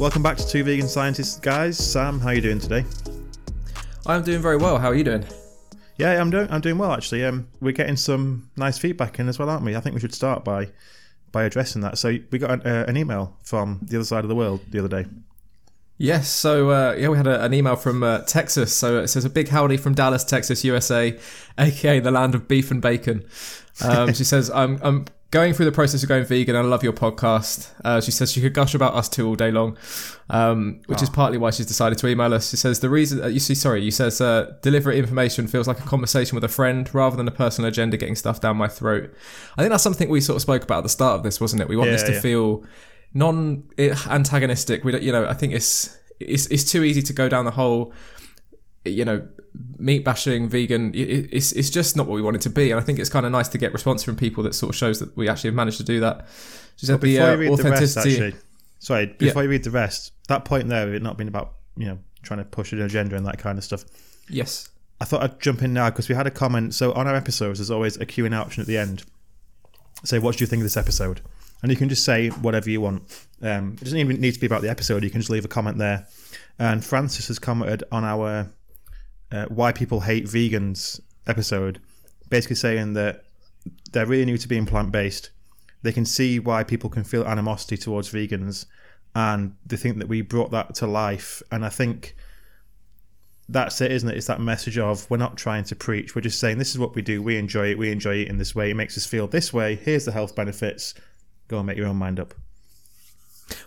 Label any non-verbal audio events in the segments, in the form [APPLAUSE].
Welcome back to Two Vegan Scientists, guys. Sam, how are you doing today? I'm doing very well. How are you doing? Yeah, I'm doing. I'm doing well actually. Um, we're getting some nice feedback in as well, aren't we? I think we should start by by addressing that. So we got an, uh, an email from the other side of the world the other day. Yes, so uh, yeah, we had a, an email from uh, Texas. So it says a big howdy from Dallas, Texas, USA, aka the land of beef and bacon. Um, she [LAUGHS] says, "I'm I'm going through the process of going vegan. I love your podcast. Uh, she says she could gush about us two all day long, um, which oh. is partly why she's decided to email us. She says the reason uh, you see, sorry, you says uh, deliberate information feels like a conversation with a friend rather than a personal agenda getting stuff down my throat. I think that's something we sort of spoke about at the start of this, wasn't it? We want yeah, this to yeah. feel non antagonistic. We don't, you know, I think it's it's it's too easy to go down the whole you know meat bashing vegan it's it's just not what we want it to be. And i think it's kind of nice to get response from people that sort of shows that we actually have managed to do that. She said the uh, authenticity the rest, actually, sorry before yeah. you read the rest that point there it not being about you know trying to push an agenda and that kind of stuff. Yes. I thought i'd jump in now because we had a comment. So on our episodes there's always a q&a option at the end. Say what do you think of this episode? And you can just say whatever you want. Um, it doesn't even need to be about the episode. You can just leave a comment there. And francis has commented on our uh, why people hate vegans episode, basically saying that they're really new to being plant based. They can see why people can feel animosity towards vegans, and they think that we brought that to life. And I think that's it, isn't it? It's that message of we're not trying to preach. We're just saying this is what we do. We enjoy it. We enjoy it in this way. It makes us feel this way. Here's the health benefits. Go and make your own mind up.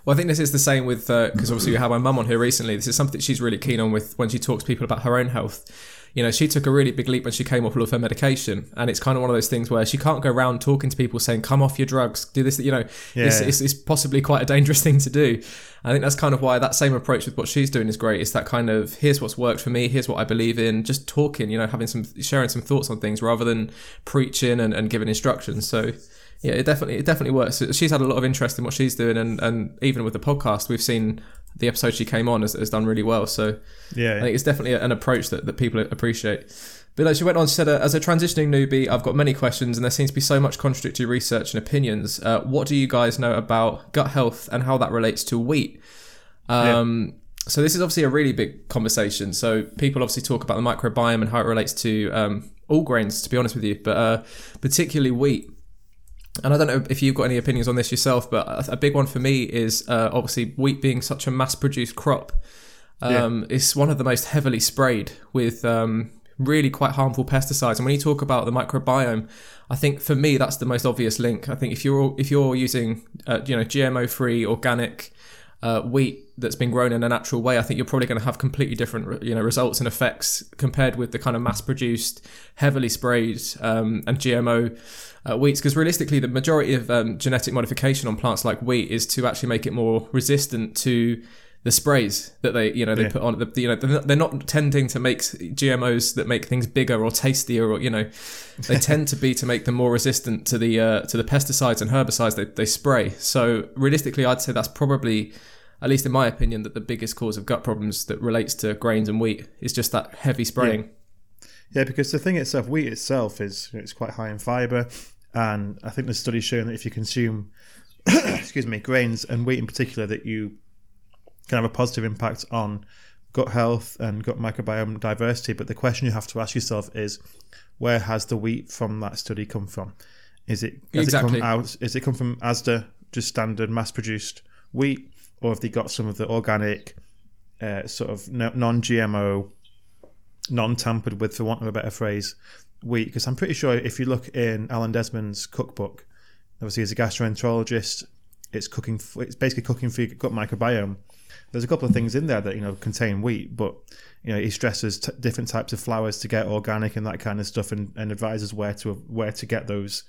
Well, I think this is the same with because uh, obviously we had my mum on here recently. This is something she's really keen on with when she talks to people about her own health. You know, she took a really big leap when she came off all of her medication, and it's kind of one of those things where she can't go around talking to people saying, "Come off your drugs, do this." You know, yeah. it's, it's, it's possibly quite a dangerous [LAUGHS] thing to do. I think that's kind of why that same approach with what she's doing is great. It's that kind of here's what's worked for me, here's what I believe in, just talking. You know, having some sharing some thoughts on things rather than preaching and, and giving instructions. So yeah, it definitely it definitely works. She's had a lot of interest in what she's doing, and, and even with the podcast, we've seen the episode she came on has, has done really well. So yeah, I think it's definitely an approach that, that people appreciate. But like she went on, she said, uh, as a transitioning newbie, I've got many questions, and there seems to be so much contradictory research and opinions. Uh, what do you guys know about gut health and how that relates to wheat? Um, yeah. So this is obviously a really big conversation. So people obviously talk about the microbiome and how it relates to um, all grains, to be honest with you, but uh, particularly wheat and I don't know if you've got any opinions on this yourself, but a big one for me is uh, obviously wheat being such a mass-produced crop. Um, yeah. It's one of the most heavily sprayed with um, really quite harmful pesticides. And when you talk about the microbiome, I think for me that's the most obvious link. I think if you're if you're using uh, you know GMO-free organic uh, wheat that's been grown in a natural way, I think you're probably going to have completely different you know results and effects compared with the kind of mass-produced, heavily sprayed um, and GMO uh, wheats because realistically the majority of um, genetic modification on plants like wheat is to actually make it more resistant to the sprays that they you know they yeah. put on the, you know they're not tending to make GMOs that make things bigger or tastier or you know they [LAUGHS] tend to be to make them more resistant to the uh, to the pesticides and herbicides they, they spray so realistically I'd say that's probably at least in my opinion that the biggest cause of gut problems that relates to grains and wheat is just that heavy spraying yeah, yeah because the thing itself wheat itself is it's quite high in fiber and I think there's studies showing that if you consume, [COUGHS] excuse me, grains and wheat in particular, that you can have a positive impact on gut health and gut microbiome diversity. But the question you have to ask yourself is, where has the wheat from that study come from? Is it exactly. it come out? Is it come from ASDA, just standard mass-produced wheat, or have they got some of the organic, uh, sort of non-GMO, non-tampered with, for want of a better phrase, wheat because I'm pretty sure if you look in Alan Desmond's cookbook, obviously as a gastroenterologist, it's cooking. It's basically cooking for your gut microbiome. There's a couple of things in there that you know contain wheat, but you know he stresses t- different types of flours to get organic and that kind of stuff, and, and advises where to where to get those.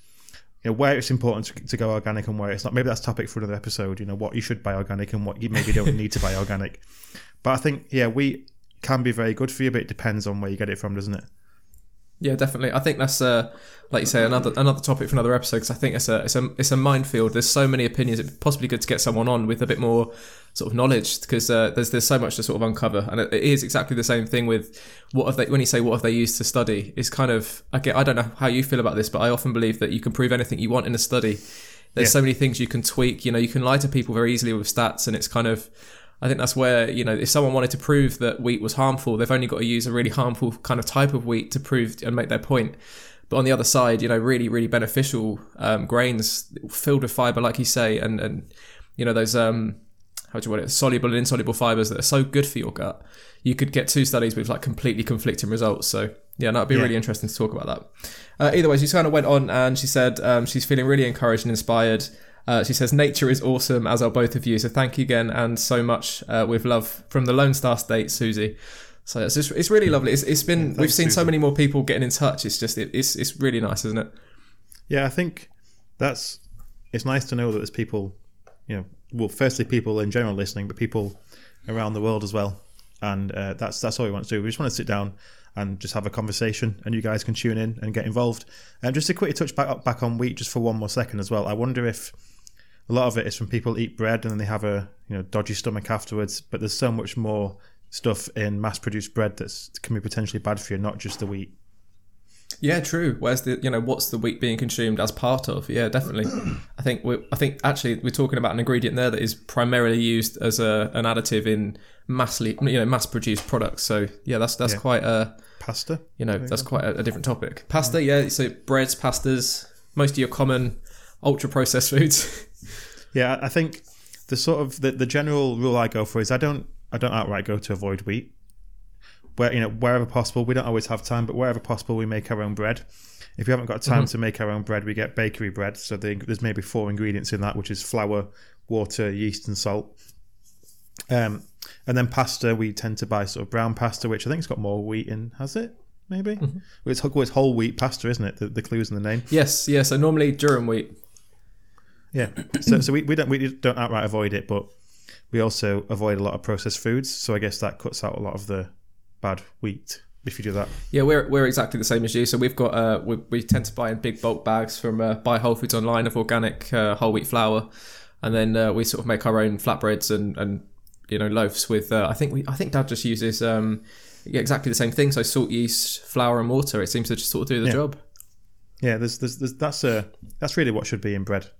You know, where it's important to, to, go organic and where it's not. Maybe that's topic for another episode. You know what you should buy organic and what you maybe don't need to buy [LAUGHS] organic. But I think yeah, wheat can be very good for you, but it depends on where you get it from, doesn't it? Yeah, definitely. I think that's uh, like you say another another topic for another episode because I think it's a it's a it's a minefield. There's so many opinions. It's possibly good to get someone on with a bit more sort of knowledge because uh, there's there's so much to sort of uncover, and it, it is exactly the same thing with what have they when you say what have they used to study is kind of I get I don't know how you feel about this, but I often believe that you can prove anything you want in a study. There's yeah. so many things you can tweak. You know, you can lie to people very easily with stats, and it's kind of I think that's where you know if someone wanted to prove that wheat was harmful, they've only got to use a really harmful kind of type of wheat to prove and make their point. But on the other side, you know, really, really beneficial um, grains filled with fiber, like you say, and and you know those um, how do you want it, soluble and insoluble fibers that are so good for your gut. You could get two studies with like completely conflicting results. So yeah, that'd be Yeah. really interesting to talk about that. Uh, either way, she kind of went on and she said um, she's feeling really encouraged and inspired. Uh, she says nature is awesome, as are both of you. So thank you again and so much uh, with love from the Lone Star State, Susie. So it's just, it's really lovely. It's, it's been we've thanks, seen so many more people getting in touch. It's just it, it's it's really nice, isn't it? Yeah, I think that's it's nice to know that there's people, you know, well, firstly people in general listening, but people around the world as well. And uh, that's that's all we want to do. We just want to sit down and just have a conversation, and you guys can tune in and get involved. And just to quickly touch back back on wheat just for one more second as well. I wonder if a lot of it is from people eat bread and then they have a you know dodgy stomach afterwards. But there's so much more stuff in mass-produced bread that can be potentially bad for you, not just the wheat. Yeah, true. Where's the you know what's the wheat being consumed as part of? Yeah, definitely. [CLEARS THROAT] I think we I think actually we're talking about an ingredient there that is primarily used as a an additive in massly you know mass produced products. So yeah, that's that's Yeah. quite a Pasta. you know that's quite a, a different topic. Pasta, yeah. So breads, pastas, most of your common ultra processed foods. [LAUGHS] Yeah, I think the sort of the, the general rule I go for is I don't I don't outright go to avoid wheat. Where you know wherever possible, we don't always have time, but wherever possible, we make our own bread. If we haven't got time to make our own bread, we get bakery bread. So the, there's maybe four ingredients in that, which is flour, water, yeast, and salt. Um, and then pasta, we tend to buy sort of brown pasta, which I think has got more wheat in. Has it? Maybe. Well, it's, well, it's whole wheat pasta, isn't it? The, the clues in the name. yes, yeah. So normally durum wheat. Yeah. [CLEARS THROAT] So, so we, we don't we don't outright avoid it, but we also avoid a lot of processed foods. So I guess that cuts out a lot of the bad wheat if you do that. Yeah, we're, we're exactly the same as you. So we've got uh, we, we tend to buy in big bulk bags from uh, buy Whole Foods online of organic uh, whole wheat flour, and then uh, we sort of make our own flatbreads and, and you know loaves with. Uh, I think we I think Dad just uses um, yeah, exactly the same thing. So salt, yeast, flour, and water. It seems to just sort of do the Yeah. job. Yeah, there's, there's, there's that's a that's really what should be in bread,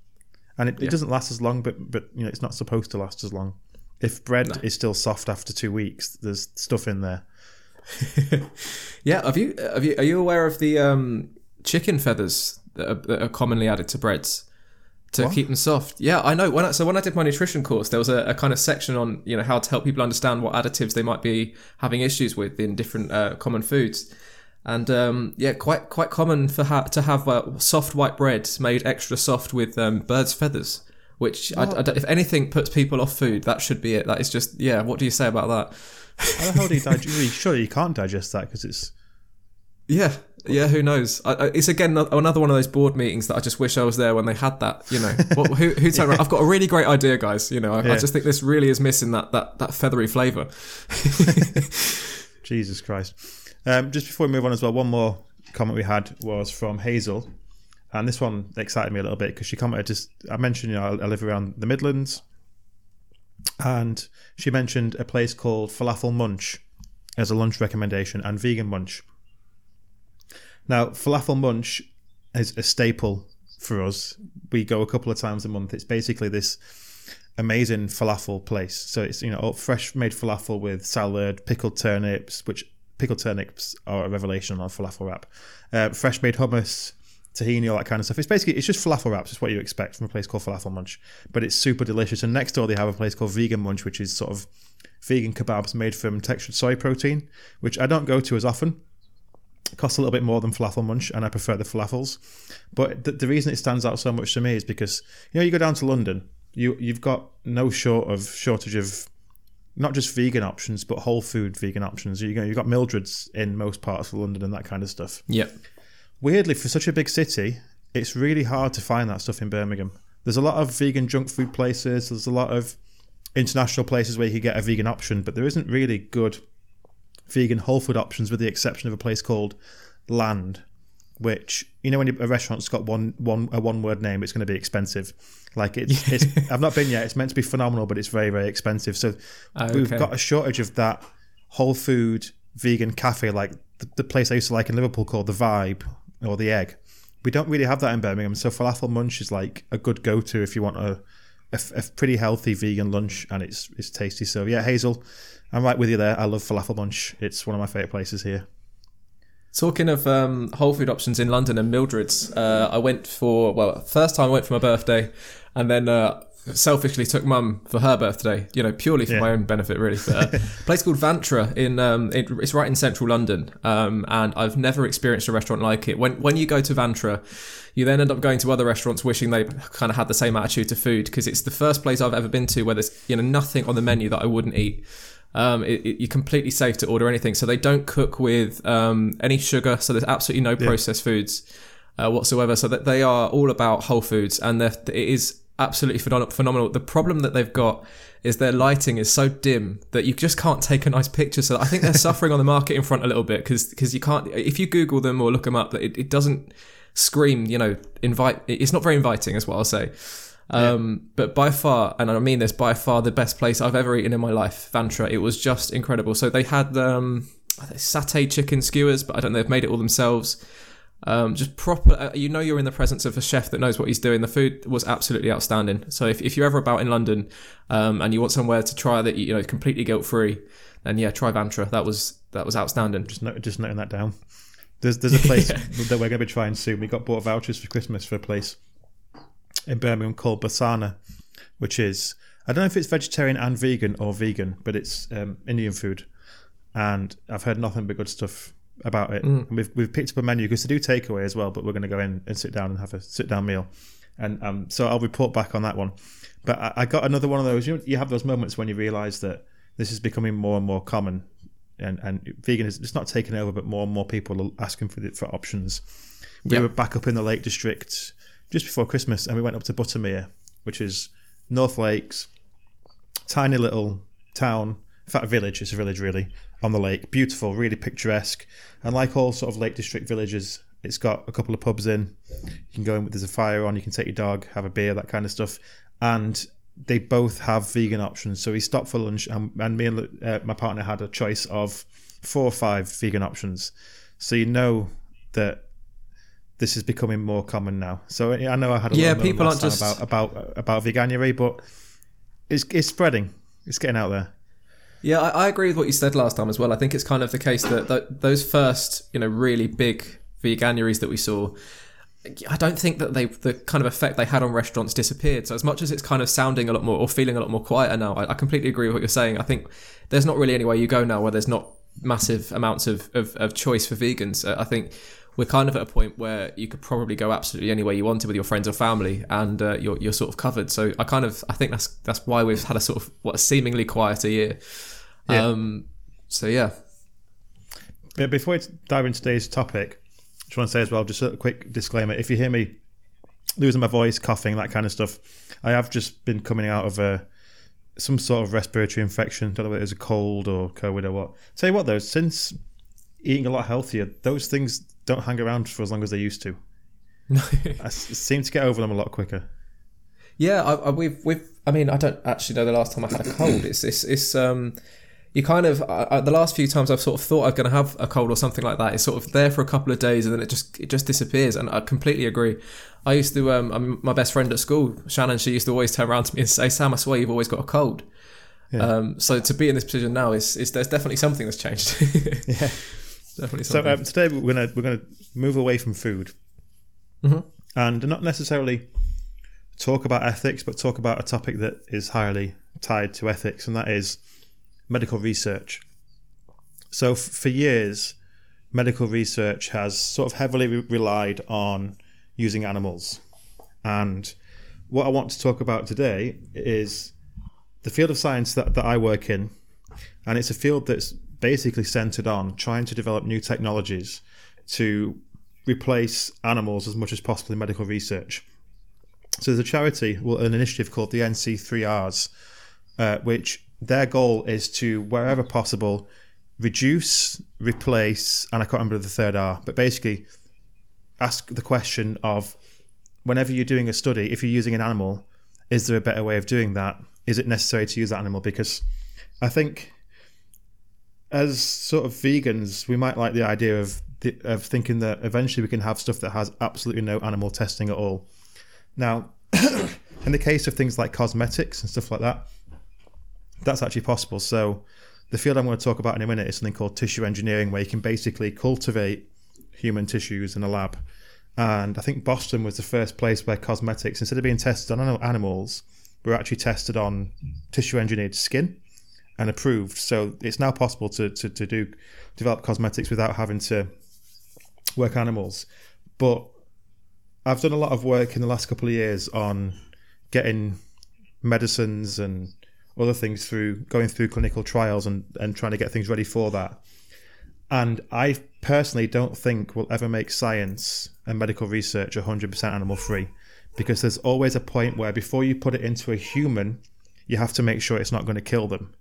and it, it doesn't last as long, but but you know it's not supposed to last as long. If bread is still soft after two weeks, there's stuff in there. [LAUGHS] Yeah, have you have you are you aware of the um, chicken feathers that are, that are commonly added to breads to keep them soft? Yeah, I know. When I, so when I did my nutrition course, there was a, a kind of section on you know how to help people understand what additives they might be having issues with in different uh, common foods. And um, yeah, quite quite common for ha- to have uh, soft white bread made extra soft with um, birds' feathers. Which, I, I don't- if anything, puts people off food. That should be it. That is just, yeah. What do you say about that? How the hell do you digest? Surely you can't digest that because it's Yeah, yeah. Who knows? I, I, it's again no- another one of those board meetings that I just wish I was there when they had that. You know, [LAUGHS] what, who who turned around? I've got a really great idea, guys. You know, I, I just think this really is missing that that that feathery flavour. [LAUGHS] Jesus Christ. Um, just before we move on as well, one more comment we had was from Hazel. And this one excited me a little bit because she commented just, I mentioned, you know, I, I live around the Midlands. And she mentioned a place called Falafel Munch as a lunch recommendation and Vegan Munch. Now, Falafel Munch is a staple for us. We go a couple of times a month. It's basically this amazing falafel place. So it's you know fresh made falafel with salad, pickled turnips, which pickled turnips are a revelation on falafel wrap. Uh, fresh made hummus, tahini, all that kind of stuff. It's basically it's just falafel wraps. It's what you expect from a place called Falafel Munch, but it's super delicious. And next door they have a place called Vegan Munch, which is sort of vegan kebabs made from textured soy protein, which I don't go to as often. It costs a little bit more than falafel munch, and I prefer the falafels. But the, the reason it stands out so much to me is because you know you go down to London, you you've got no short of shortage of not just vegan options, but whole food vegan options. You know you've got Mildred's in most parts of London and that kind of stuff. Yeah, Weirdly, for such a big city, it's really hard to find that stuff in Birmingham. There's a lot of vegan junk food places. There's a lot of international places where you can get a vegan option, but there isn't really good vegan whole food options, with the exception of a place called Land, which you know when a restaurant's got one one a one word name, it's going to be expensive. Like it's, [LAUGHS] it's I've not been yet. It's meant to be phenomenal, but it's very very expensive. So Ah, we've got a shortage of that whole food vegan cafe, like the, the place I used to like in Liverpool called the Vibe or the Egg. We don't really have that in Birmingham, so falafel munch is like a good go to if you want a a, a pretty healthy vegan lunch, and it's it's tasty. So yeah, Hazel, I'm right with you there. I love Falafel Munch. It's one of my favorite places here. Talking of um, whole food options in London and Mildred's, uh, I went for well, first time I went for my birthday, and then uh, selfishly took mum for her birthday. You know, purely for Yeah. my own benefit, really. But, uh, a [LAUGHS] place called Vantra in um, it, it's right in central London, um, and I've never experienced a restaurant like it. When when you go to Vantra, you then end up going to other restaurants wishing they kind of had the same attitude to food because it's the first place I've ever been to where there's you know nothing on the menu that I wouldn't eat. Um, it, it, you're completely safe to order anything. So they don't cook with um, any sugar. So there's absolutely no processed foods uh, whatsoever. So that they are all about whole foods, and it is absolutely phenomenal. The problem that they've got is their lighting is so dim that you just can't take a nice picture. So I think they're [LAUGHS] suffering on the market in front a little bit because because you can't. If you Google them or look them up, that it, it doesn't scream. You know, invite. It's not very inviting, is what I'll say. Um, but by far, and I mean this, by far the best place I've ever eaten in my life, Vantra. It was just incredible. So they had um, satay chicken skewers, but I don't know they've made it all themselves. Um, just proper, uh, you know, you're in the presence of a chef that knows what he's doing. The food was absolutely outstanding. So if, if you're ever about in London um, and you want somewhere to try that you know completely guilt free, then yeah, try Vantra. That was that was outstanding. Just note, just noting that down. There's there's a [LAUGHS] place that we're going to be trying soon. We got bought vouchers for Christmas for a place in Birmingham called Basana, which is I don't know if it's vegetarian and vegan or vegan, but it's um, Indian food, and I've heard nothing but good stuff about it. And we've we've picked up a menu because they do takeaway as well, but we're going to go in and sit down and have a sit down meal, and um, so I'll report back on that one. But I, I got another one of those. You know, you have those moments when you realise that this is becoming more and more common, and and vegan is it's not taking over, but more and more people are asking for the, for options. We Yeah. were back up in the Lake District just before Christmas, and we went up to Buttermere, which is North Lakes, tiny little town, in fact, a village. It's a village really on the lake, beautiful, really picturesque, and like all sort of Lake District villages, it's got a couple of pubs in. You can go in. There's a fire on. You can take your dog, have a beer, that kind of stuff, and they both have vegan options. So we stopped for lunch, and, and me and uh, my partner had a choice of four or five vegan options. So you know that this is becoming more common now. So I know I had a Yeah, lot of people aren't just- about about about veganuary, but it's it's spreading. It's getting out there. Yeah, I, I agree with what you said last time as well. I think it's kind of the case that, that those first, you know, really big veganuaries that we saw, I don't think that they the kind of effect they had on restaurants disappeared. So as much as it's kind of sounding a lot more or feeling a lot more quieter now, I, I completely agree with what you're saying. I think there's not really anywhere you go now where there's not massive amounts of, of, of choice for vegans. Uh, I think we're kind of at a point where you could probably go absolutely anywhere you wanted with your friends or family, and uh, you're you're sort of covered. So I kind of I think that's that's why we've had a sort of what a seemingly quieter year. Yeah. Um, so yeah, But before we dive into today's topic, I just want to say as well, just a quick disclaimer: if you hear me losing my voice, coughing, that kind of stuff, I have just been coming out of a some sort of respiratory infection. Don't know whether it was a cold or COVID or what. Tell you what, though, since eating a lot healthier, those things don't hang around for as long as they used to. [LAUGHS] I seem to get over them a lot quicker. Yeah, I, I, we've we've. I mean, I don't actually know the last time I had a cold. It's it's it's um, you kind of the last few times I've sort of thought I'm going to have a cold or something like that. It's sort of there for a couple of days and then it just it just disappears. And I completely agree. I used to um, my best friend at school, Shannon. She used to always turn around to me and say, "Sam, I swear you've always got a cold." Um, so to be in this position now is, is there's definitely something that's changed. [LAUGHS] Yeah. Definitely So um, today we're gonna we're gonna move away from food, Mhm. and not necessarily talk about ethics, but talk about a topic that is highly tied to ethics, and that is medical research. So f- for years, medical research has sort of heavily re- relied on using animals, and what I want to talk about today is the field of science that, that I work in, and it's a field that's basically centered on trying to develop new technologies to replace animals as much as possible in medical research. So there's a charity, well, an initiative called the NC3Rs, uh, which their goal is to, wherever possible, reduce, replace, and I can't remember the third R, but basically ask the question of whenever you're doing a study, if you're using an animal, is there a better way of doing that? Is it necessary to use that animal? Because I think as sort of vegans, we might like the idea of the, of thinking that eventually we can have stuff that has absolutely no animal testing at all. Now, [COUGHS] in the case of things like cosmetics and stuff like that, that's actually possible. So the field I'm going to talk about in a minute is something called tissue engineering, where you can basically cultivate human tissues in a lab. And I think Boston was the first place where cosmetics, instead of being tested on animals, were actually tested on tissue engineered skin and approved. So it's now possible to, to, to do develop cosmetics without having to work animals. But I've done a lot of work in the last couple of years on getting medicines and other things through going through clinical trials and, and trying to get things ready for that. And I personally don't think we'll ever make science and medical research 100% animal free because there's always a point where before you put it into a human, you have to make sure it's not going to kill them.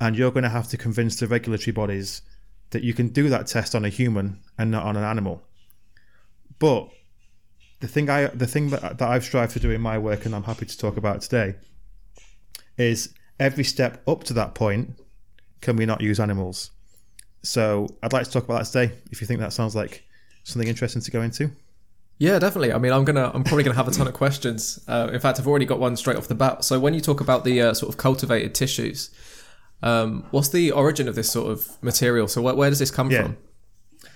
And you're going to have to convince the regulatory bodies that you can do that test on a human and not on an animal. But the thing I the thing that, that I've strived to do in my work and I'm happy to talk about today is every step up to that point can we not use animals? So I'd like to talk about that today if you think that sounds like something interesting to go into. Yeah, definitely. I mean, I'm gonna, I'm probably gonna have a ton of questions. Uh, in fact, I've already got one straight off the bat. So when you talk about the uh, sort of cultivated tissues, um, what's the origin of this sort of material? So where, where does this come yeah. from?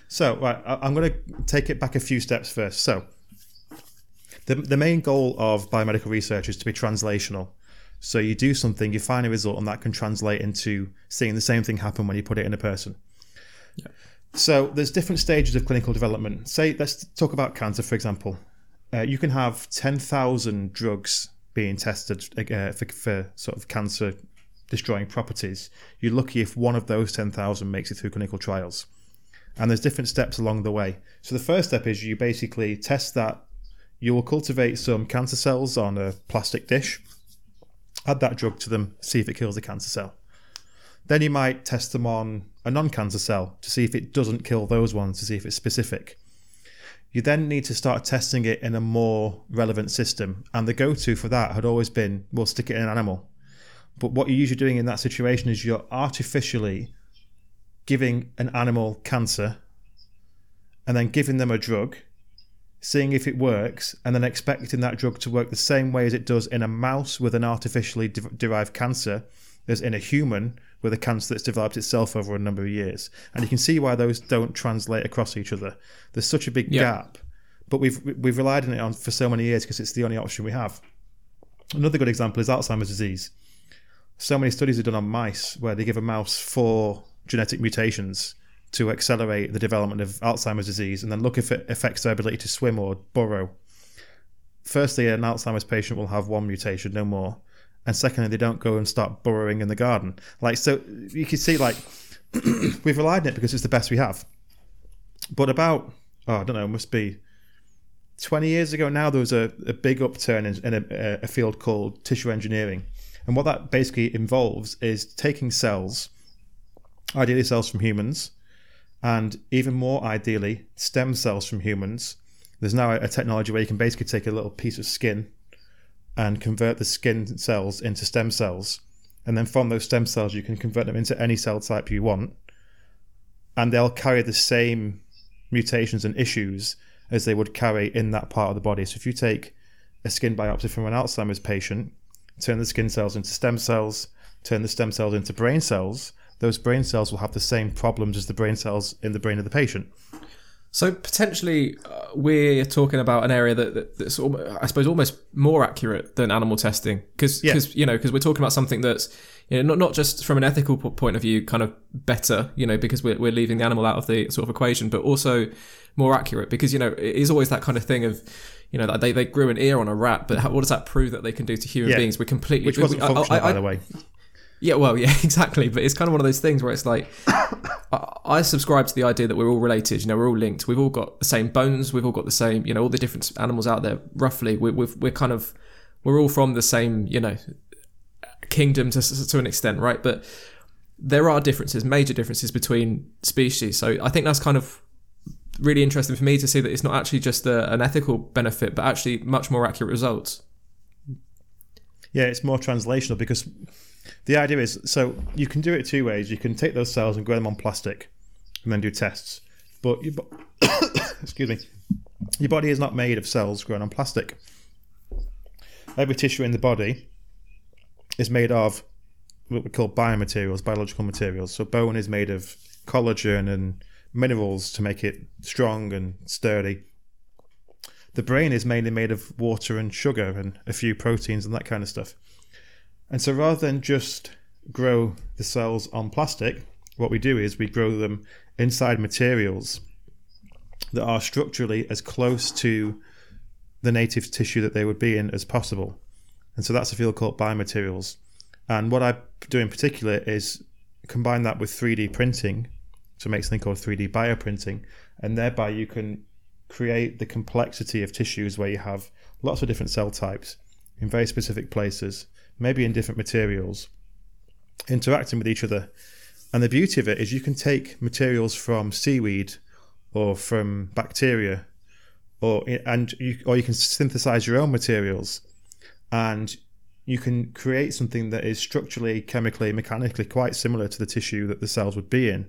So right, I'm going to take it back a few steps first. So the the main goal of biomedical research is to be translational. So you do something, you find a result, and that can translate into seeing the same thing happen when you put it in a person. Yeah. So there's different stages of clinical development. Say, let's talk about cancer, for example. Uh, you can have 10,000 drugs being tested uh, for, for sort of cancer destroying properties. You're lucky if one of those 10,000 makes it through clinical trials. And there's different steps along the way. So the first step is you basically test that. You will cultivate some cancer cells on a plastic dish, add that drug to them, see if it kills the cancer cell. Then you might test them on a non cancer cell to see if it doesn't kill those ones, to see if it's specific. You then need to start testing it in a more relevant system. And the go to for that had always been we'll stick it in an animal. But what you're usually doing in that situation is you're artificially giving an animal cancer and then giving them a drug, seeing if it works, and then expecting that drug to work the same way as it does in a mouse with an artificially de- derived cancer as in a human with a cancer that's developed itself over a number of years. And you can see why those don't translate across each other. There's such a big gap, but we've we've relied on it on for so many years because it's the only option we have. Another good example is Alzheimer's disease. So many studies are done on mice where they give a mouse four genetic mutations to accelerate the development of Alzheimer's disease and then look if it affects their ability to swim or burrow. Firstly, an Alzheimer's patient will have one mutation, no more and secondly, they don't go and start burrowing in the garden. Like so, you can see like [CLEARS THROAT] we've relied on it because it's the best we have. But about oh, I don't know, must be twenty years ago now, there was a, a big upturn in, in a, a field called tissue engineering, and what that basically involves is taking cells, ideally cells from humans, and even more ideally stem cells from humans. There's now a, technology where you can basically take a little piece of skin and convert the skin cells into stem cells. And then from those stem cells, you can convert them into any cell type you want. And they'll carry the same mutations and issues as they would carry in that part of the body. So if you take a skin biopsy from an Alzheimer's patient, turn the skin cells into stem cells, turn the stem cells into brain cells, those brain cells will have the same problems as the brain cells in the brain of the patient. So potentially, uh, we're talking about an area that, that, that's, I suppose, almost more accurate than animal testing, because yeah. you know, because we're talking about something that's you know not not just from an ethical point of view, kind of better, you know, because we're we're leaving the animal out of the sort of equation, but also more accurate, because you know, it is always that kind of thing of you know, they, they grew an ear on a rat, but how, what does that prove that they can do to human yeah. beings? We're completely which wasn't functional, I, I, by the way. Yeah, well, yeah, [LAUGHS] exactly. But it's kind of one of those things where it's like, [COUGHS] I, I, subscribe to the idea that we're all related. You know, we're all linked. We've all got the same bones. We've all got the same, you know, all the different animals out there. Roughly, we, we've, we're kind of, we're all from the same, you know, kingdom to to an extent, right? But there are differences, major differences between species. So I think that's kind of really interesting for me to see that it's not actually just a, an ethical benefit, but actually much more accurate results. Yeah, it's more translational because the idea is so you can do it two ways. You can take those cells and grow them on plastic, and then do tests. But your [COUGHS] excuse me, your body is not made of cells grown on plastic. every tissue in the body is made of what we call biomaterials, biological materials. So bone is made of collagen and minerals to make it strong and sturdy. The brain is mainly made of water and sugar and a few proteins and that kind of stuff. And so rather than just grow the cells on plastic, what we do is we grow them inside materials that are structurally as close to the native tissue that they would be in as possible. And so that's a field called biomaterials. And what I do in particular is combine that with 3D printing to make something called 3D bioprinting. And thereby you can create the complexity of tissues where you have lots of different cell types in very specific places, maybe in different materials, interacting with each other. And the beauty of it is you can take materials from seaweed or from bacteria or and you or you can synthesize your own materials and you can create something that is structurally, chemically, mechanically quite similar to the tissue that the cells would be in.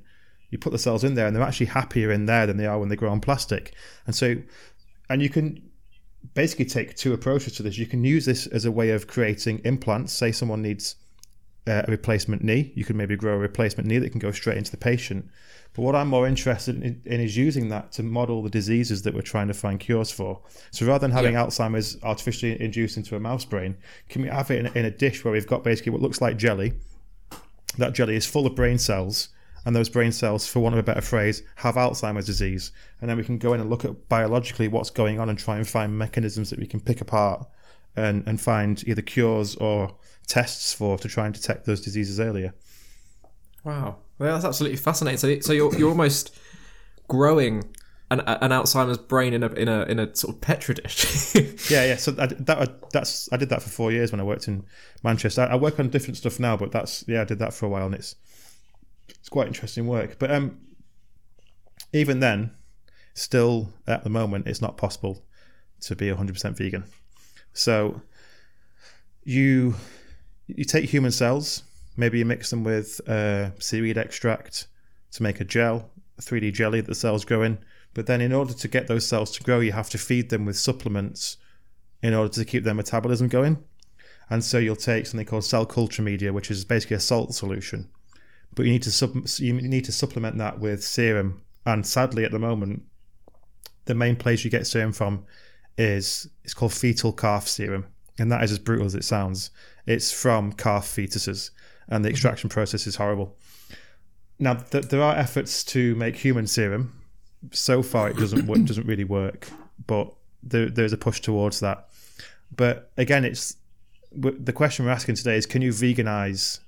You put the cells in there, and they're actually happier in there than they are when they grow on plastic. And so, and you can basically take two approaches to this. You can use this as a way of creating implants. Say someone needs uh, a replacement knee, you can maybe grow a replacement knee that can go straight into the patient. But what I'm more interested in, in, is using that to model the diseases that we're trying to find cures for. So rather than having yeah. Alzheimer's artificially induced into a mouse brain, can we have it in in a dish where we've got basically what looks like jelly? That jelly is full of brain cells, and those brain cells, for want of a better phrase, have Alzheimer's disease. And then we can go in and look at biologically what's going on and try and find mechanisms that we can pick apart and, and find either cures or tests for to try and detect those diseases earlier. Wow, well, that's absolutely fascinating. So, so you're you're almost growing an, an Alzheimer's brain in a in a in a sort of petri dish. [LAUGHS] yeah, yeah. So I, that that's I did that for four years when I worked in Manchester. I, I, work on different stuff now, but that's yeah, I did that for a while, and it's it's quite interesting work. But um, even then, still at the moment, it's not possible to be 100% vegan. So you you take human cells, maybe you mix them with uh, seaweed extract to make a gel, a 3D jelly that the cells grow in. But then, in order to get those cells to grow, you have to feed them with supplements in order to keep their metabolism going. And so you'll take something called cell culture media, which is basically a salt solution. But you need to sub- you need to supplement that with serum. And sadly, at the moment, the main place you get serum from is it's called fetal calf serum, and that is as brutal as it sounds. It's from calf fetuses, and the mm-hmm. extraction process is horrible. Now, th- there are efforts to make human serum. So far, it doesn't work, doesn't really work, but there, there's a push towards that. But again, it's the question we're asking today is: Can you veganize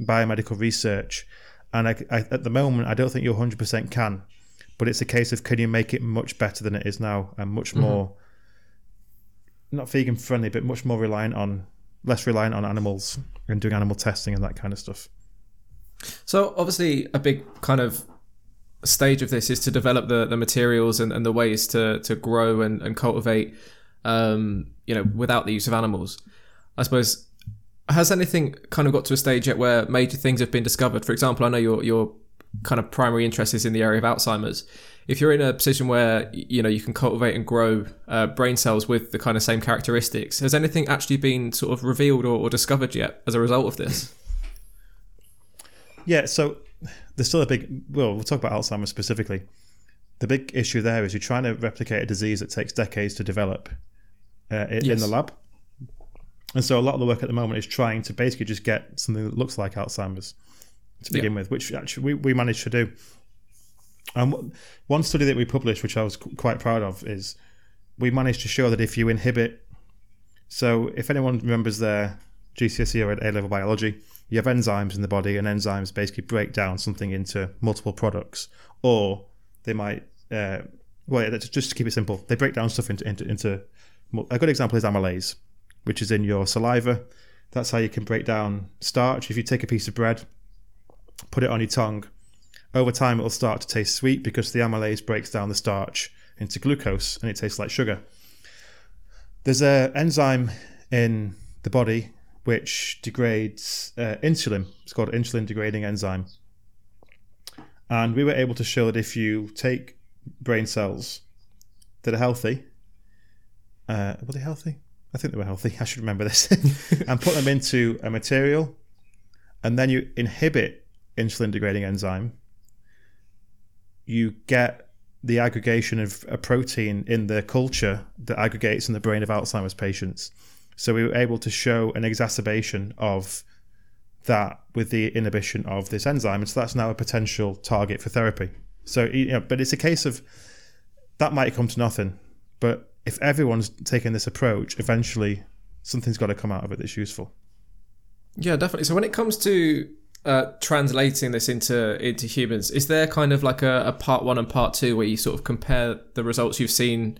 biomedical research? And I, I, at the moment, I don't think you 100% can. But it's a case of can you make it much better than it is now and much mm-hmm. more not vegan friendly, but much more reliant on less reliant on animals and doing animal testing and that kind of stuff. So obviously, a big kind of stage of this is to develop the, the materials and, and the ways to to grow and, and cultivate, um, you know, without the use of animals. I suppose has anything kind of got to a stage yet where major things have been discovered? For example, I know your your kind of primary interest is in the area of Alzheimer's if you're in a position where you know you can cultivate and grow uh, brain cells with the kind of same characteristics, has anything actually been sort of revealed or, or discovered yet as a result of this? Yeah, so there's still a big. Well, we'll talk about Alzheimer's specifically. The big issue there is you're trying to replicate a disease that takes decades to develop uh, in, yes. in the lab. And so a lot of the work at the moment is trying to basically just get something that looks like Alzheimer's to begin with, which actually we, we managed to do. And one study that we published, which I was quite proud of, is we managed to show that if you inhibit, so if anyone remembers their GCSE or A level biology, you have enzymes in the body, and enzymes basically break down something into multiple products, or they might, uh, well, just to keep it simple, they break down stuff into, into, into a good example is amylase, which is in your saliva. That's how you can break down starch. If you take a piece of bread, put it on your tongue, over time, it'll start to taste sweet because the amylase breaks down the starch into glucose and it tastes like sugar. There's an enzyme in the body which degrades uh, insulin. It's called insulin degrading enzyme. And we were able to show that if you take brain cells that are healthy, uh, were they healthy? I think they were healthy. [LAUGHS] I should remember this. [LAUGHS] and put them into a material, and then you inhibit insulin degrading enzyme. You get the aggregation of a protein in the culture that aggregates in the brain of Alzheimer's patients. So we were able to show an exacerbation of that with the inhibition of this enzyme, and so that's now a potential target for therapy. So, you know, but it's a case of that might come to nothing, but if everyone's taking this approach, eventually something's got to come out of it that's useful. Yeah, definitely. So when it comes to uh, translating this into into humans, is there kind of like a, a, part one and part two where you sort of compare the results you've seen,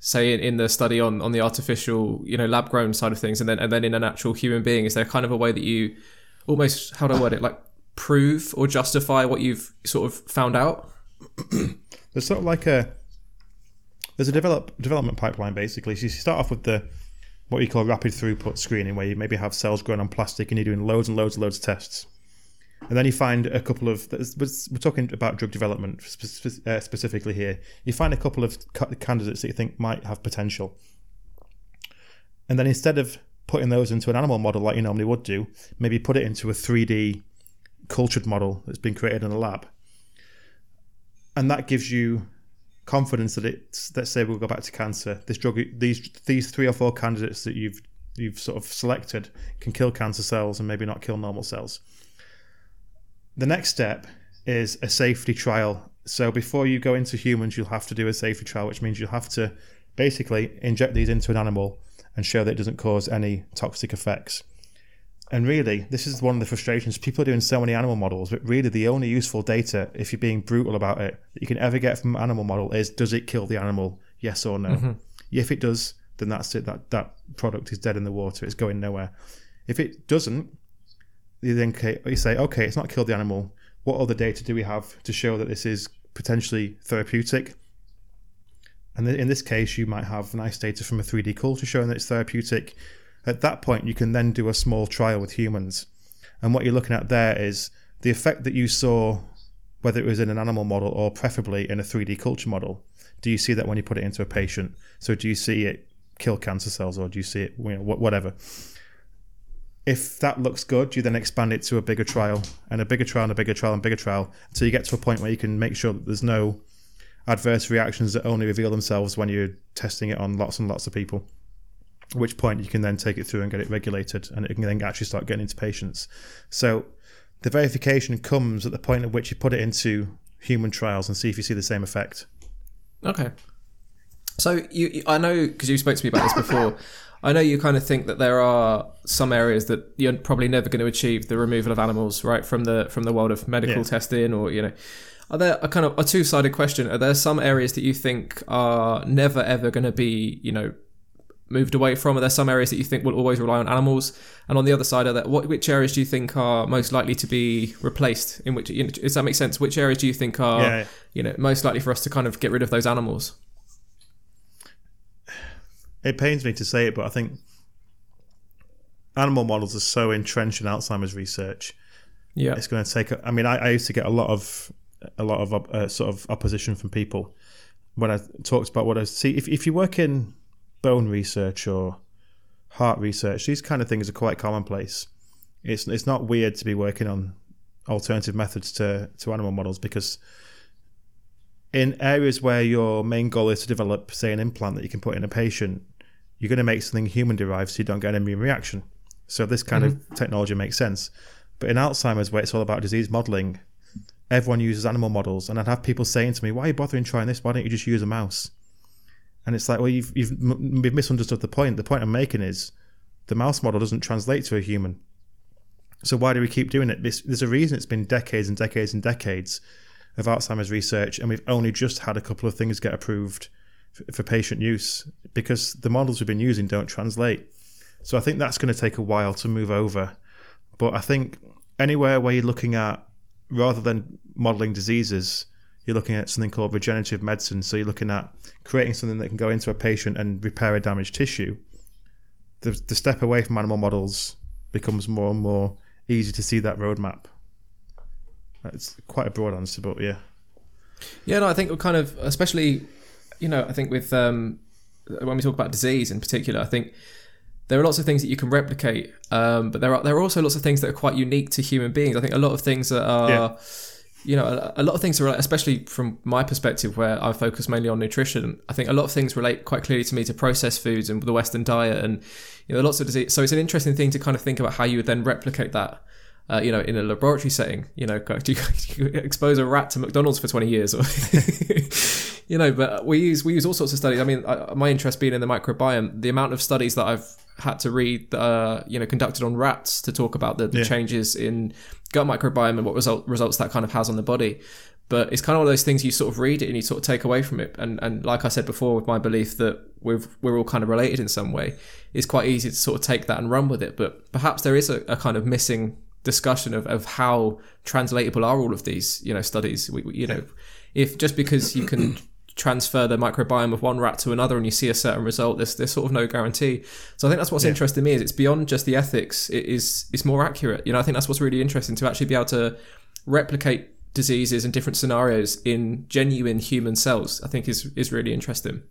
say in, in the study on, on the artificial, you know, lab grown side of things, and then and then in an actual human being? Is there kind of a way that you almost how do I word it like prove or justify what you've sort of found out? [CLEARS THROAT] There's sort of like a there's a develop development pipeline basically. So you start off with the what we call rapid throughput screening, where you maybe have cells growing on plastic and you're doing loads and loads and loads of tests. And then you find a couple of, we're talking about drug development uh, specifically here. You find a couple of candidates that you think might have potential. And then instead of putting those into an animal model like you normally would do, maybe put it into a 3D cultured model that's been created in a lab. And that gives you confidence that it's let's say we'll go back to cancer this drug these these three or four candidates that you've you've sort of selected can kill cancer cells and maybe not kill normal cells. The next step is a safety trial. So before you go into humans you'll have to do a safety trial which means you'll have to basically inject these into an animal and show that it doesn't cause any toxic effects and really, this is one of the frustrations. People are doing so many animal models, but really the only useful data, if you're being brutal about it, that you can ever get from an animal model is does it kill the animal? Yes or no? Mm-hmm. If it does, then that's it. That that product is dead in the water. It's going nowhere. If it doesn't, you then you say, okay, it's not killed the animal. What other data do we have to show that this is potentially therapeutic? And in this case, you might have nice data from a 3D culture showing that it's therapeutic at that point, you can then do a small trial with humans. And what you're looking at there is the effect that you saw, whether it was in an animal model or preferably in a 3D culture model. Do you see that when you put it into a patient? So do you see it kill cancer cells or do you see it, you know, whatever? If that looks good, you then expand it to a bigger trial and a bigger trial and a bigger trial and bigger trial until you get to a point where you can make sure that there's no adverse reactions that only reveal themselves when you're testing it on lots and lots of people. At which point you can then take it through and get it regulated, and it can then actually start getting into patients. So the verification comes at the point at which you put it into human trials and see if you see the same effect. Okay. So you, I know because you spoke to me about this before. I know you kind of think that there are some areas that you're probably never going to achieve the removal of animals, right, from the from the world of medical yeah. testing, or you know, are there a kind of a two sided question? Are there some areas that you think are never ever going to be, you know, moved away from? Are there some areas that you think will always rely on animals? And on the other side of that, what which areas do you think are most likely to be replaced? In which, you know, does that make sense? Which areas do you think are, yeah. you know, most likely for us to kind of get rid of those animals? It pains me to say it, but I think animal models are so entrenched in Alzheimer's research. Yeah, it's going to take. I mean, I, I used to get a lot of a lot of uh, sort of opposition from people when I talked about what I see. If if you work in bone research or heart research, these kind of things are quite commonplace. It's it's not weird to be working on alternative methods to, to animal models because in areas where your main goal is to develop, say, an implant that you can put in a patient, you're going to make something human derived so you don't get an immune reaction. So this kind mm-hmm. of technology makes sense. But in Alzheimer's, where it's all about disease modeling, everyone uses animal models. And I'd have people saying to me, why are you bothering trying this? Why don't you just use a mouse? And it's like, well, you've, you've misunderstood the point. The point I'm making is the mouse model doesn't translate to a human. So why do we keep doing it? there's a reason it's been decades and decades and decades of Alzheimer's research, and we've only just had a couple of things get approved for, for patient use because the models we've been using don't translate. So I think that's going to take a while to move over. But I think anywhere where you're looking at, rather than modeling diseases, you're looking at something called regenerative medicine. So you're looking at creating something that can go into a patient and repair a damaged tissue. The, the step away from animal models becomes more and more easy to see that roadmap. It's quite a broad answer, but yeah. Yeah, no, I think we're kind of, especially, you know, I think with um, when we talk about disease in particular, I think there are lots of things that you can replicate, um, but there are there are also lots of things that are quite unique to human beings. I think a lot of things that are. Yeah. You know, a, a lot of things are, especially from my perspective, where I focus mainly on nutrition. I think a lot of things relate quite clearly to me to processed foods and the Western diet, and you know, lots of disease. So it's an interesting thing to kind of think about how you would then replicate that uh, you know, in a laboratory setting, you know, [LAUGHS] do you, do you expose a rat to McDonald's for 20 years? Or, [LAUGHS] you know, but we use we use all sorts of studies. I mean, I, my interest being in the microbiome, the amount of studies that I've had to read, uh, you know, conducted on rats to talk about the, the yeah. changes in gut microbiome and what result, results that kind of has on the body. But it's kind of one of those things you sort of read it and you sort of take away from it. And and like I said before, with my belief that we're we're all kind of related in some way, it's quite easy to sort of take that and run with it. But perhaps there is a, a kind of missing discussion of, of how translatable are all of these you know studies we, you know if just because you can transfer the microbiome of one rat to another and you see a certain result there's, there's sort of no guarantee so i think that's what's yeah. interesting me is it's beyond just the ethics it is it's more accurate you know i think that's what's really interesting to actually be able to replicate diseases and different scenarios in genuine human cells i think is is really interesting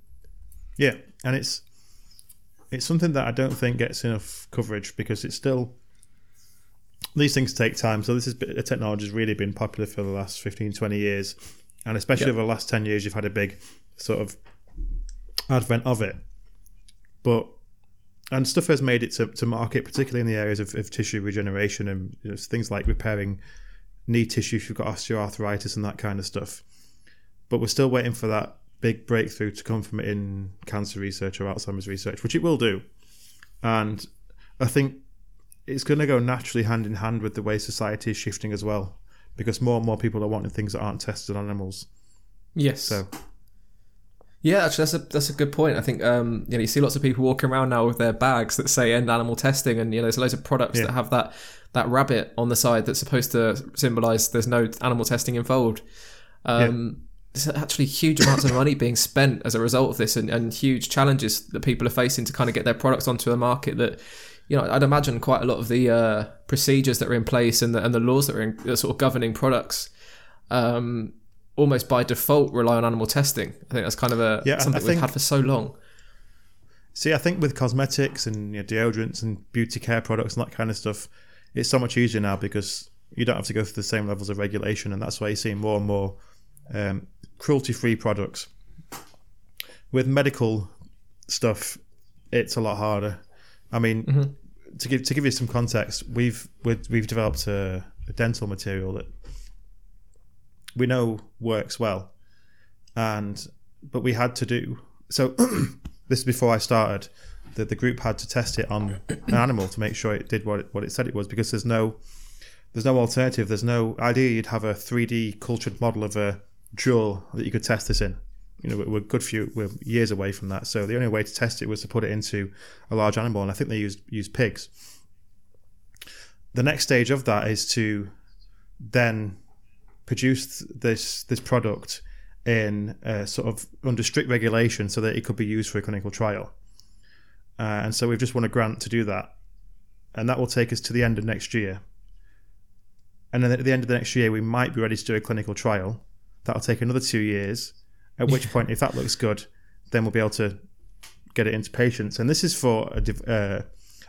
yeah and it's it's something that i don't think gets enough coverage because it's still these things take time. So this is a technology has really been popular for the last 15, 20 years, and especially yep. over the last ten years, you've had a big sort of advent of it. But and stuff has made it to, to market, particularly in the areas of, of tissue regeneration and you know, things like repairing knee tissue if you've got osteoarthritis and that kind of stuff. But we're still waiting for that big breakthrough to come from it in cancer research or Alzheimer's research, which it will do. And I think it's going to go naturally hand in hand with the way society is shifting as well, because more and more people are wanting things that aren't tested on animals. Yes. So. Yeah, actually, that's a that's a good point. I think um, you know you see lots of people walking around now with their bags that say "end animal testing," and you know there's loads of products yeah. that have that that rabbit on the side that's supposed to symbolise there's no animal testing involved. Um, yeah. There's actually huge amounts of money being spent as a result of this, and, and huge challenges that people are facing to kind of get their products onto a market that you know, I'd imagine quite a lot of the uh, procedures that are in place and the, and the laws that are, in, that are sort of governing products um, almost by default rely on animal testing. I think that's kind of a yeah, something we've had for so long. See, I think with cosmetics and you know, deodorants and beauty care products and that kind of stuff, it's so much easier now because you don't have to go through the same levels of regulation, and that's why you're seeing more and more um, cruelty-free products. With medical stuff, it's a lot harder. I mean, mm-hmm to give to give you some context, we've we've developed a, a dental material that we know works well, and but we had to do so. [CLEARS THROAT] this is before I started. The, the group had to test it on an animal to make sure it did what it, what it said it was because there's no there's no alternative. There's no idea you'd have a 3D cultured model of a jewel that you could test this in you know, we're good few, we're years away from that. So the only way to test it was to put it into a large animal, and I think they used used pigs. The next stage of that is to then produce this this product in sort of under strict regulation so that it could be used for a clinical trial. Uh, and so we've just won a grant to do that, and that will take us to the end of next year. And then at the end of the next year, we might be ready to do a clinical trial. That'll take another two years at which point, if that looks good, then we'll be able to get it into patients. And this is for a, uh,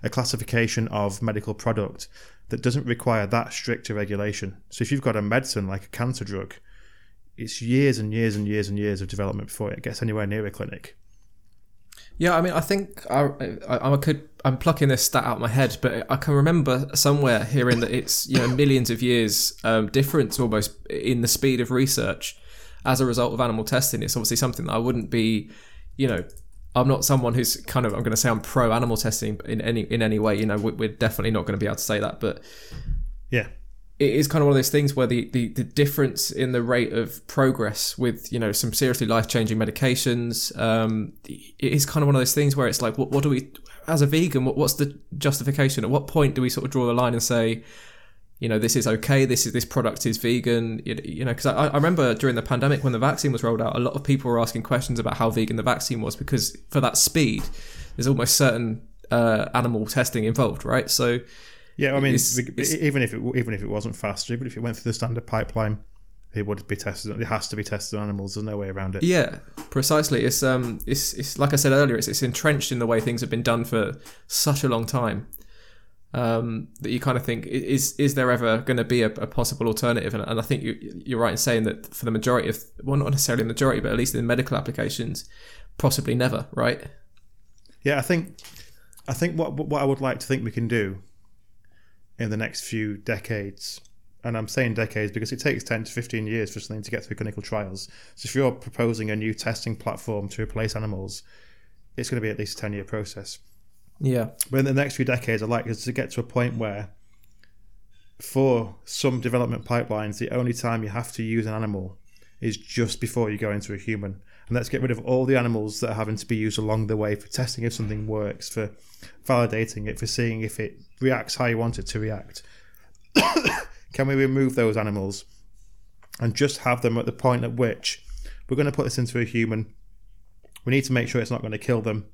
a classification of medical product that doesn't require that strict a regulation. So if you've got a medicine like a cancer drug, it's years and years and years and years of development before it gets anywhere near a clinic. Yeah, I mean, I think I, I, I, could. I'm plucking this stat out of my head, but I can remember somewhere hearing that it's you know millions of years um, difference almost in the speed of research as a result of animal testing. It's obviously something that I wouldn't be, you know, I'm not someone who's kind of I'm going to say I'm pro animal testing in any in any way. You know, we're definitely not going to be able to say that, but yeah, it is kind of one of those things where the, the, the difference in the rate of progress with you know some seriously life changing medications, um, it is kind of one of those things where it's like, what, what do we as a vegan? What, what's the justification? At what point do we sort of draw the line and say, you know this is okay this is this product is vegan you know because I, I remember during the pandemic when the vaccine was rolled out a lot of people were asking questions about how vegan the vaccine was because for that speed there's almost certain uh, animal testing involved right so yeah i mean it's, it's, even if it even if it wasn't fast even if it went through the standard pipeline it would be tested. It has to be tested on animals. There's no way around it. Yeah, precisely. It's um, it's it's like I said earlier. It's it's entrenched in the way things have been done for such a long time. Um, that you kind of think is is there ever going to be a, a, possible alternative? And, and I think you, you're right in saying that for the majority of well, not necessarily the majority, but at least in medical applications, possibly never. Right? Yeah, I think I think what what I would like to think we can do in the next few decades and I'm saying decades because it takes 10 to 15 years for something to get through clinical trials. So if you're proposing a new testing platform to replace animals, it's going to be at least a 10 year process. Yeah. But in the next few decades, I'd like us to get to a point where, for some development pipelines, the only time you have to use an animal is just before you go into a human. And let's get rid of all the animals that are having to be used along the way for testing if something works, for validating it, for seeing if it reacts how you want it to react. [COUGHS] Can we remove those animals and just have them at the point at which we're going to put this into a human? We need to make sure it's not going to kill them,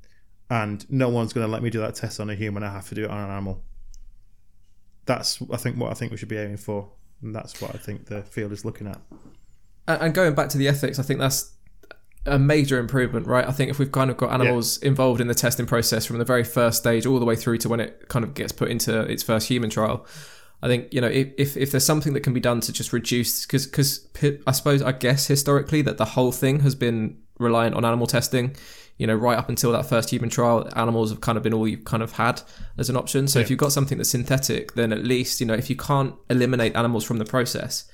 and no one's going to let me do that test on a human. I have to do it on an animal. That's I think what I think we should be aiming for, and that's what I think the field is looking at. And going back to the ethics, I think that's a major improvement, right? I think if we've kind of got animals yeah. involved in the testing process from the very first stage all the way through to when it kind of gets put into its first human trial, I think you know if, if there's something that can be done to just reduce because because I suppose I guess historically that the whole thing has been reliant on animal testing. You know, right up until that first human trial, animals have kind of been all you've kind of had as an option. So yeah. if you've got something that's synthetic, then at least you know if you can't eliminate animals from the process,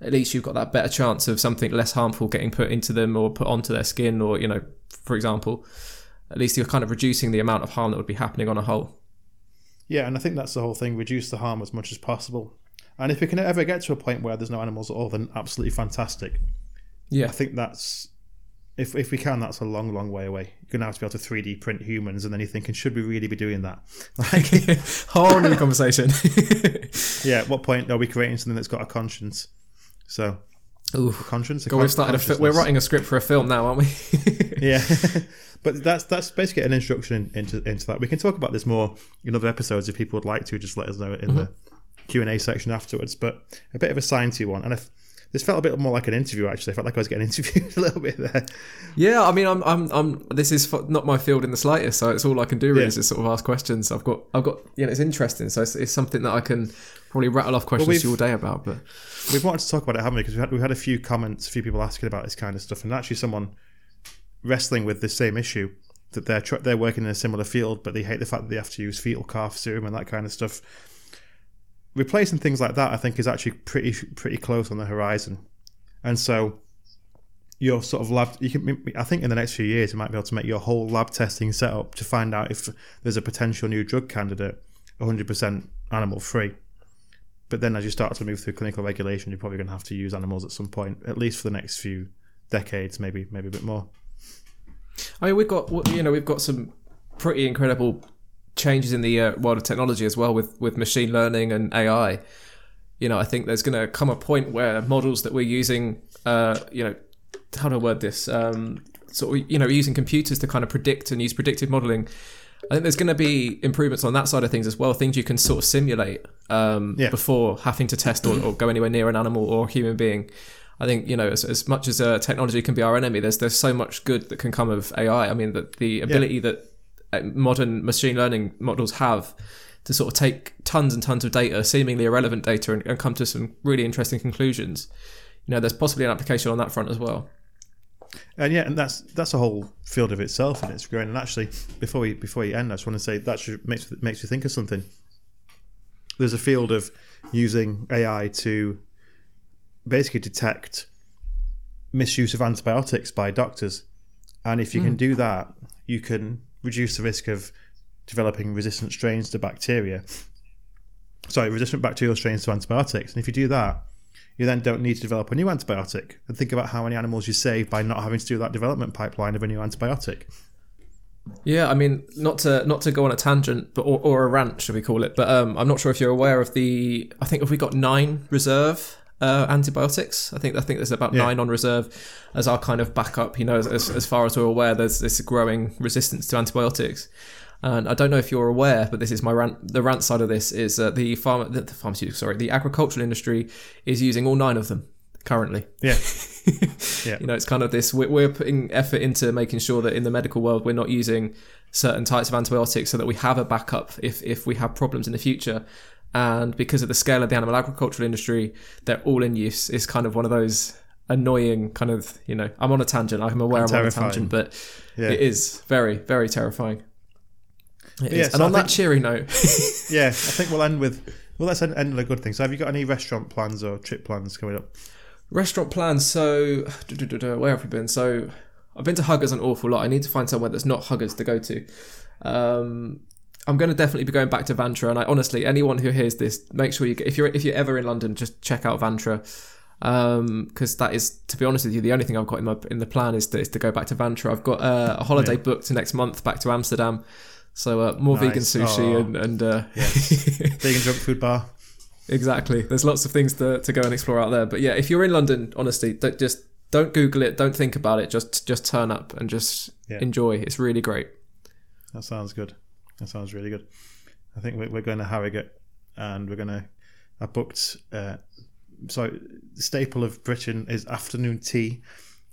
at least you've got that better chance of something less harmful getting put into them or put onto their skin, or you know, for example, at least you're kind of reducing the amount of harm that would be happening on a whole. Yeah, and I think that's the whole thing reduce the harm as much as possible. And if we can ever get to a point where there's no animals at all, then absolutely fantastic. Yeah. I think that's, if, if we can, that's a long, long way away. You're going to have to be able to 3D print humans, and then you're thinking, should we really be doing that? [LAUGHS] Like, [LAUGHS] whole new conversation. [LAUGHS] yeah, at what point are we creating something that's got a conscience? So, Ooh, conscience. God, we've started. A fi- we're writing a script for a film now, aren't we? yeah, but that's that's basically an introduction into into that. We can talk about this more in other episodes if people would like to. Just let us know in mm-hmm. the Q and A section afterwards. But a bit of a sciencey one, and if this felt a bit more like an interview. Actually, I felt like I was getting [LAUGHS] interviewed a little bit there. Yeah, I mean, I'm, I'm, I'm. This is not my field in the slightest, so it's all I can do really yeah. is just sort of ask questions. I've got, I've got, you know, it's interesting. So it's, it's something that I can probably rattle off questions well, all day about. But we've wanted to talk about it, haven't we? Because we had we had a few comments, a few people asking about this kind of stuff, and actually someone wrestling with the same issue that they're tr- they're working in a similar field, but they hate the fact that they have to use fetal calf serum and that kind of stuff. Replacing things like that, I think, is actually pretty pretty close on the horizon, and so your sort of lab. You can, I think, in the next few years, you might be able to make your whole lab testing setup to find out if there's a potential new drug candidate 100% animal free. But then, as you start to move through clinical regulation, you're probably going to have to use animals at some point, at least for the next few decades, maybe maybe a bit more. I mean, we've got you know we've got some pretty incredible changes in the uh, world of technology as well with with machine learning and AI. You know, I think there's going to come a point where models that we're using, uh, you know, how do I word this? Um, sort of, you know, using computers to kind of predict and use predictive modeling. I think there's going to be improvements on that side of things as well. Things you can sort of simulate um, yeah. before having to test or, or, go anywhere near an animal or a human being. I think you know as, as much as uh, technology can be our enemy, there's there's so much good that can come of AI. I mean, the, the ability yeah. that modern machine learning models have to sort of take tons and tons of data, seemingly irrelevant data, and, and come to some really interesting conclusions. You know, there's possibly an application on that front as well. And yeah, and that's that's a whole field of itself, and it's growing. And actually, before we before you end, I just want to say that makes makes you think of something. There's a field of using AI to basically detect misuse of antibiotics by doctors. And if you mm. can hmm. do that, you can reduce the risk of developing resistant strains to bacteria. Sorry, resistant bacterial strains to antibiotics. And if you do that, you then don't need to develop a new antibiotic. And think about how many animals you save by not having to do that development pipeline of a new antibiotic. Yeah, I mean, not to not to go on a tangent, but or, or a rant, should we call it? But um, I'm not sure if you're aware of the. I think if we got nine reserve uh, antibiotics. I think I think there's about yeah. nine on reserve as our kind of backup. You know, as, as far as we're aware, there's this growing resistance to antibiotics. And I don't know if you're aware, but this is my rant. The rant side of this is the farm, the, the pharmaceutical, sorry, the agricultural industry is using all nine of them currently. Yeah. [LAUGHS] Yeah. you know, it's kind of this. We're, we're putting effort into making sure that in the medical world we're not using certain types of antibiotics so that we have a backup if if we have problems in the future. And because of the scale of the animal agricultural industry, they're all in use. It's kind of one of those annoying kind of you know. I'm on a tangent. I'm aware I'm on a tangent, but Yeah. it is very very terrifying. It is. yeah, and so on that cheery note, [LAUGHS] Yeah, I think we'll end with well. Let's end, end on a good thing. So, have you got any restaurant plans or trip plans coming up? Restaurant plans. So, [SNIFFS] where have we been? So, I've been to Huggers an awful lot. I need to find somewhere that's not Huggers to go to. Um, I'm going to definitely be going back to Vantra, and I honestly, anyone who hears this, make sure you get, if you're if you're ever in London, just check out Vantra, because that is, to be honest with you, the only thing I've got in my in the plan is to, is to go back to Vantra. I've got uh, a holiday Yeah. booked next month back to Amsterdam, so uh, more vegan sushi Oh. and and uh, [LAUGHS] Vegan junk food bar. Exactly. There's lots of things to, to go and explore out there. But yeah, if you're in London, honestly, don't, just don't Google it. Don't think about it. Just just turn up and just Yeah. enjoy. It's really great. That sounds good. That sounds really good. I think we're, we're going to Harrogate, and we're going to. I booked. Uh, so the staple of Britain is afternoon tea,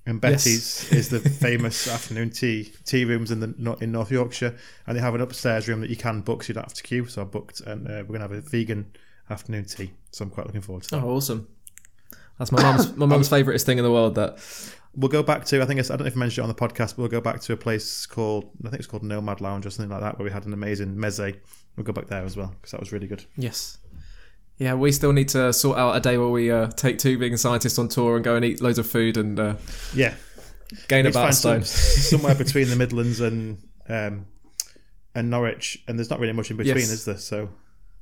and Betty's is the famous [LAUGHS] afternoon tea tea rooms in the in North Yorkshire, and they have an upstairs room that you can book, so you don't have to queue. So I booked, and uh, we're going to have a vegan afternoon tea. So I'm quite looking forward to that. Oh, awesome. That's my mum's my mum's [COUGHS] favouriteest thing in the world. That We'll go back to I think I don't know if I mentioned it on the podcast, but we'll go back to a place called I think it's called Nomad Lounge or something like that, where we had an amazing meze. We'll go back there as well because that was really good. yes. Yeah, we still need to sort out a day where we uh, take two vegan scientists on tour and go and eat loads of food and uh, Yeah, gain about stone. some- somewhere [LAUGHS] between the Midlands and um, and Norwich, and there's not really much in between, Yes. is there? So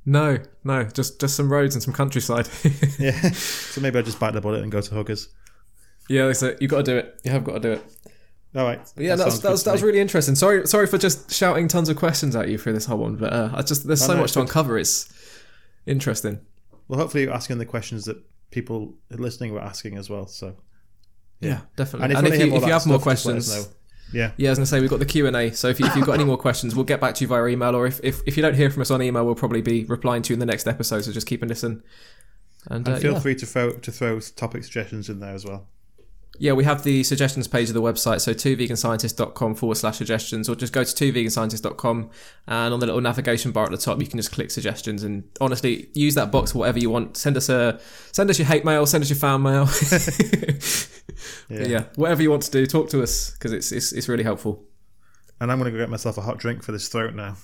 No, no, just just some roads and some countryside. [LAUGHS] yeah, so maybe I'll just bite the bullet and go to Huggers. Yeah, that's it. You got to do it. You have got to do it. All right, But yeah, that, was sounds that was, that was really interesting. Sorry, sorry for just shouting tons of questions at you through this whole one, but uh, I just there's Oh, so no, much to good. uncover. It's interesting. Well, hopefully you're asking the questions that people listening were asking as well. So Yeah, definitely. and And if, if, you, if you have more stuff, just let us questions, know. yeah, yeah, I was gonna say we've got the Q and A. So if, you, if you've got any more questions, we'll get back to you via email, or if, if, if you don't hear from us on email, we'll probably be replying to you in the next episode. So just keep and listen. And, and uh, feel yeah. free to throw to throw topic suggestions in there as well. Yeah, we have the suggestions page of the website, so twoveganscientists.com forward slash suggestions, or just go to twoveganscientists.com and on the little navigation bar at the top, you can just click suggestions and honestly use that box for whatever you want. Send us a send us your hate mail, send us your fan mail. [LAUGHS] But yeah, whatever you want to do, talk to us because it's, it's it's really helpful. And I'm going to go get myself a hot drink for this throat now.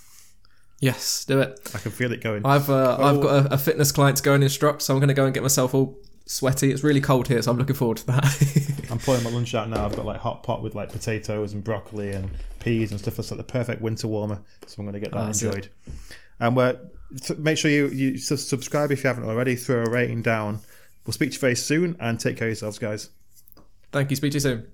Yes, do it. I can feel it going. I've uh, I've Oh. got a, a fitness client to go and instruct, so I'm going to go and get myself all sweaty. It's really cold here, so I'm looking forward to that. [LAUGHS] I'm pulling my lunch out now. I've got like hot pot with like potatoes and broccoli and peas and stuff. That's like the perfect winter warmer. So I'm going to get that Oh, it. enjoyed. And we're, make sure you, you subscribe if you haven't already. Throw a rating down. We'll speak to you very soon and take care of yourselves, guys. Thank you. Speak to you soon.